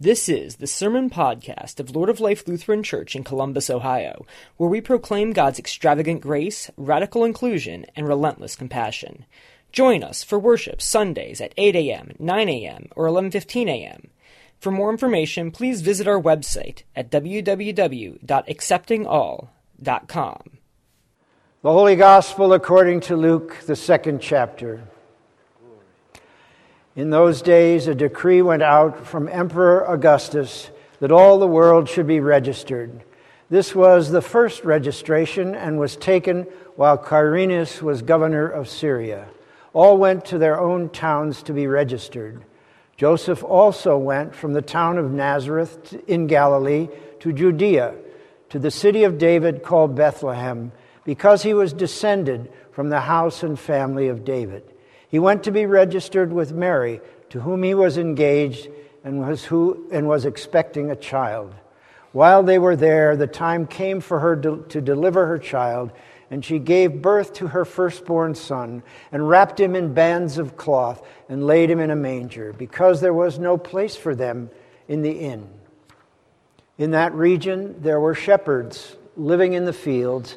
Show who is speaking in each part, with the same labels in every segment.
Speaker 1: This is the Sermon Podcast of Lord of Life Lutheran Church in Columbus, Ohio, where we proclaim God's extravagant grace, radical inclusion, and relentless compassion. Join us for worship Sundays at 8 a.m., 9 a.m., or 11:15 a.m. For more information, please visit our website at www.acceptingall.com.
Speaker 2: The Holy Gospel according to Luke, the second chapter. In those days, a decree went out from Emperor Augustus that all the world should be registered. This was the first registration and was taken while Quirinius was governor of Syria. All went to their own towns to be registered. Joseph also went from the town of Nazareth in Galilee to Judea, to the city of David called Bethlehem, because he was descended from the house and family of David. He went to be registered with Mary, to whom he was engaged and was, who, and was expecting a child. While they were there, the time came for her to, to deliver her child, and she gave birth to her firstborn son, and wrapped him in bands of cloth, and laid him in a manger, because there was no place for them in the inn. In that region, there were shepherds living in the fields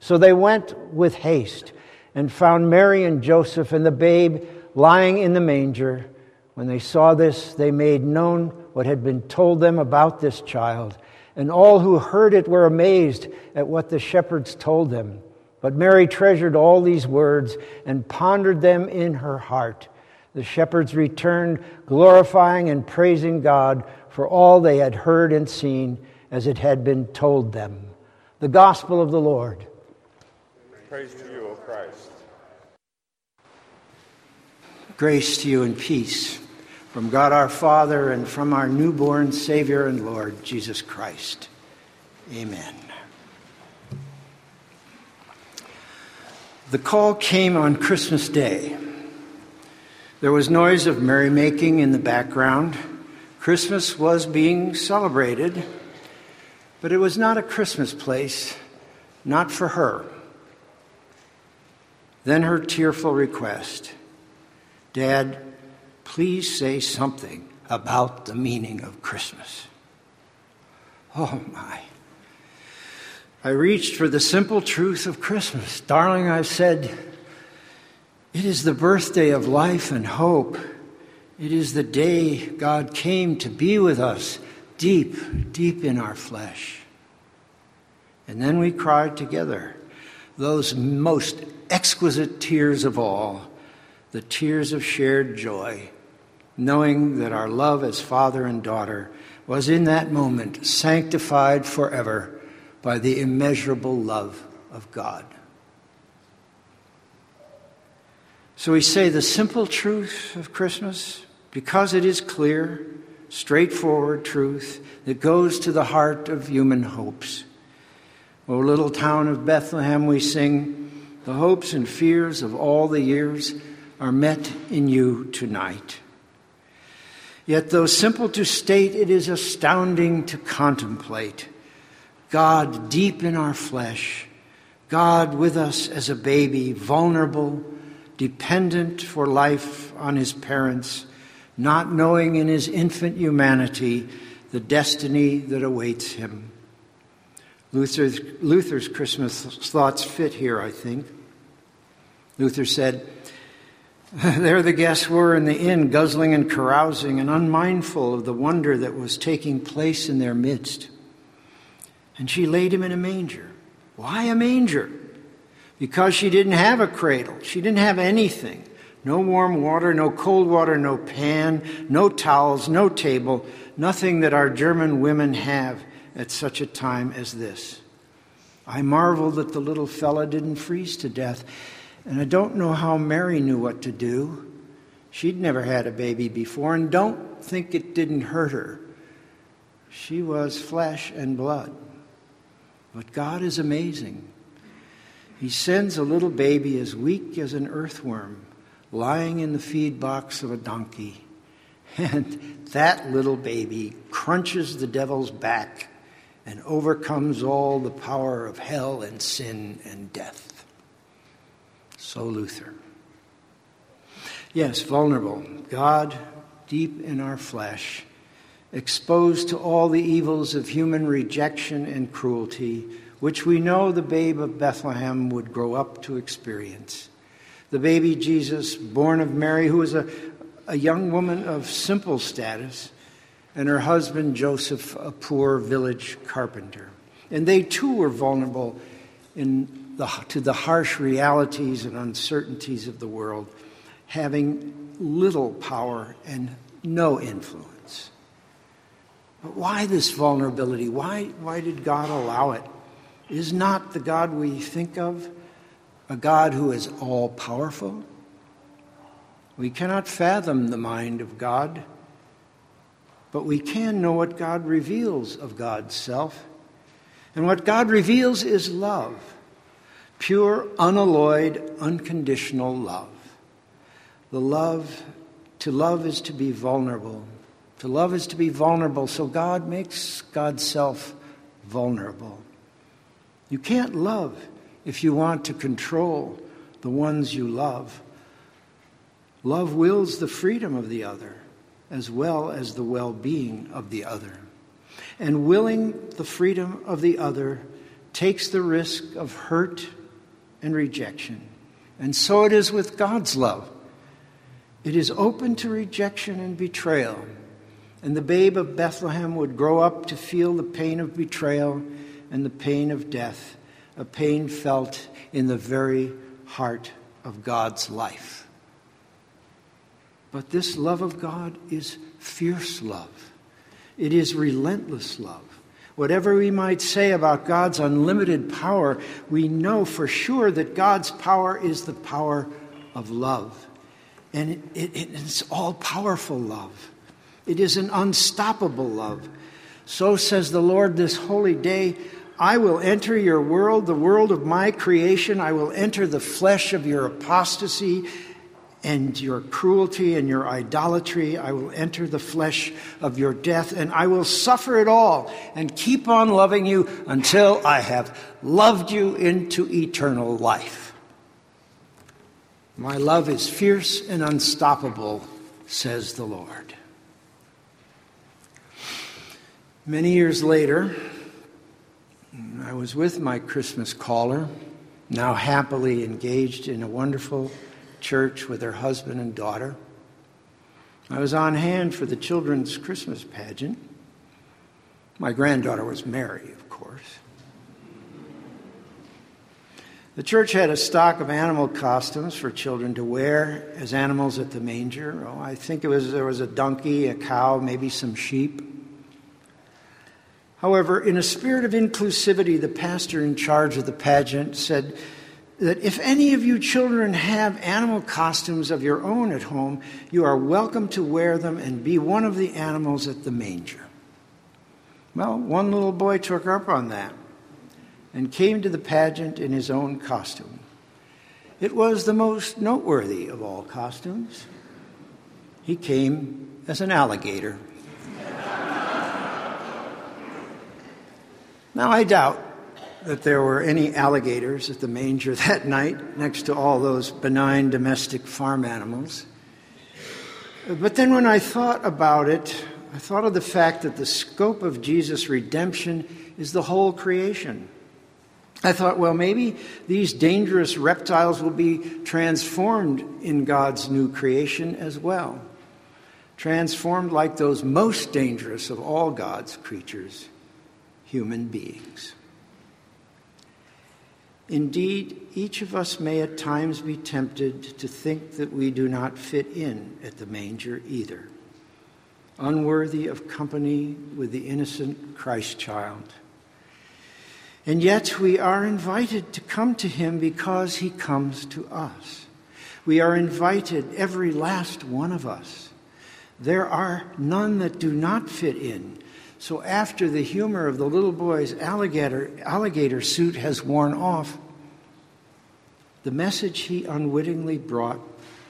Speaker 2: So they went with haste and found Mary and Joseph and the babe lying in the manger. When they saw this, they made known what had been told them about this child. And all who heard it were amazed at what the shepherds told them. But Mary treasured all these words and pondered them in her heart. The shepherds returned, glorifying and praising God for all they had heard and seen as it had been told them. The gospel of the Lord.
Speaker 3: Praise to you, O Christ.
Speaker 2: Grace to you and peace from God our Father and from our newborn Savior and Lord, Jesus Christ. Amen. The call came on Christmas Day. There was noise of merrymaking in the background. Christmas was being celebrated, but it was not a Christmas place, not for her. Then her tearful request Dad, please say something about the meaning of Christmas. Oh my. I reached for the simple truth of Christmas. Darling, I said, it is the birthday of life and hope. It is the day God came to be with us deep, deep in our flesh. And then we cried together those most exquisite tears of all, the tears of shared joy, knowing that our love as father and daughter was in that moment sanctified forever by the immeasurable love of God. So we say the simple truth of Christmas, because it is clear, straightforward truth that goes to the heart of human hopes. O little town of Bethlehem, we sing, the hopes and fears of all the years are met in you tonight. Yet, though simple to state, it is astounding to contemplate. God deep in our flesh, God with us as a baby, vulnerable, dependent for life on his parents, not knowing in his infant humanity the destiny that awaits him. Luther's, Luther's Christmas thoughts fit here, I think. Luther said, There the guests were in the inn, guzzling and carousing, and unmindful of the wonder that was taking place in their midst. And she laid him in a manger. Why a manger? Because she didn't have a cradle. She didn't have anything. No warm water, no cold water, no pan, no towels, no table, nothing that our German women have at such a time as this. I marvel that the little fella didn't freeze to death, and I don't know how Mary knew what to do. She'd never had a baby before, and don't think it didn't hurt her. She was flesh and blood. But God is amazing. He sends a little baby as weak as an earthworm lying in the feed box of a donkey. And that little baby crunches the devil's back and overcomes all the power of hell and sin and death. So Luther. Yes, vulnerable. God, deep in our flesh, exposed to all the evils of human rejection and cruelty, which we know the babe of Bethlehem would grow up to experience. The baby Jesus, born of Mary, who was a, a young woman of simple status, and her husband Joseph, a poor village carpenter. And they too were vulnerable the, to the harsh realities and uncertainties of the world, having little power and no influence. But why this vulnerability? Why, why did God allow it? Is not the God we think of a God who is all powerful? We cannot fathom the mind of God, but we can know what God reveals of God's self. And what God reveals is love pure, unalloyed, unconditional love. The love, to love is to be vulnerable. To love is to be vulnerable, so God makes God's self vulnerable. You can't love if you want to control the ones you love. Love wills the freedom of the other as well as the well being of the other. And willing the freedom of the other takes the risk of hurt and rejection. And so it is with God's love. It is open to rejection and betrayal. And the babe of Bethlehem would grow up to feel the pain of betrayal and the pain of death, a pain felt in the very heart of God's life. But this love of God is fierce love, it is relentless love. Whatever we might say about God's unlimited power, we know for sure that God's power is the power of love. And it, it, it's all powerful love. It is an unstoppable love. So says the Lord this holy day I will enter your world, the world of my creation. I will enter the flesh of your apostasy and your cruelty and your idolatry. I will enter the flesh of your death, and I will suffer it all and keep on loving you until I have loved you into eternal life. My love is fierce and unstoppable, says the Lord. Many years later, I was with my Christmas caller, now happily engaged in a wonderful church with her husband and daughter. I was on hand for the children's Christmas pageant. My granddaughter was Mary, of course. The church had a stock of animal costumes for children to wear as animals at the manger. Oh, I think it was there was a donkey, a cow, maybe some sheep. However, in a spirit of inclusivity, the pastor in charge of the pageant said, that if any of you children have animal costumes of your own at home, you are welcome to wear them and be one of the animals at the manger. Well, one little boy took up on that and came to the pageant in his own costume. It was the most noteworthy of all costumes. He came as an alligator. now, I doubt that there were any alligators at the manger that night next to all those benign domestic farm animals. But then when I thought about it, I thought of the fact that the scope of Jesus' redemption is the whole creation. I thought, well, maybe these dangerous reptiles will be transformed in God's new creation as well. Transformed like those most dangerous of all God's creatures, human beings. Indeed, each of us may at times be tempted to think that we do not fit in at the manger either, unworthy of company with the innocent Christ child. And yet we are invited to come to him because he comes to us. We are invited, every last one of us. There are none that do not fit in. So after the humor of the little boy's alligator, alligator suit has worn off, the message he unwittingly brought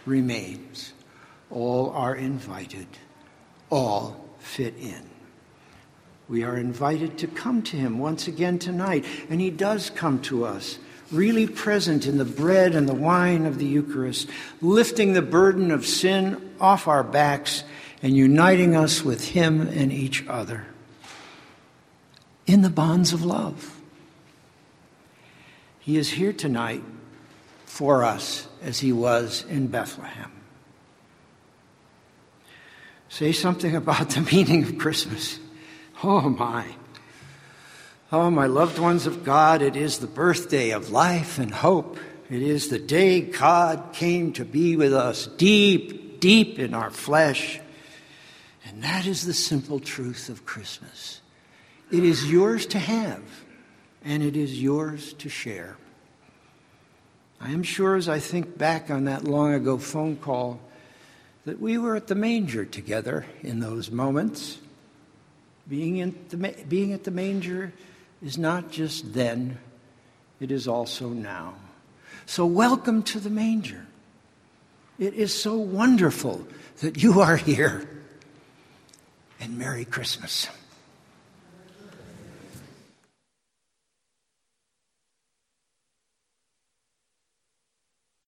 Speaker 2: remains. All are invited, all fit in. We are invited to come to him once again tonight, and he does come to us, really present in the bread and the wine of the Eucharist, lifting the burden of sin off our backs and uniting us with him and each other in the bonds of love. He is here tonight for us as he was in Bethlehem. Say something about the meaning of Christmas. Oh, my. Oh, my loved ones of God, it is the birthday of life and hope. It is the day God came to be with us deep, deep in our flesh. And that is the simple truth of Christmas. It is yours to have, and it is yours to share. I am sure as I think back on that long ago phone call that we were at the manger together in those moments. Being, in the, being at the manger is not just then, it is also now. So, welcome to the manger. It is so wonderful that you are here. And Merry Christmas.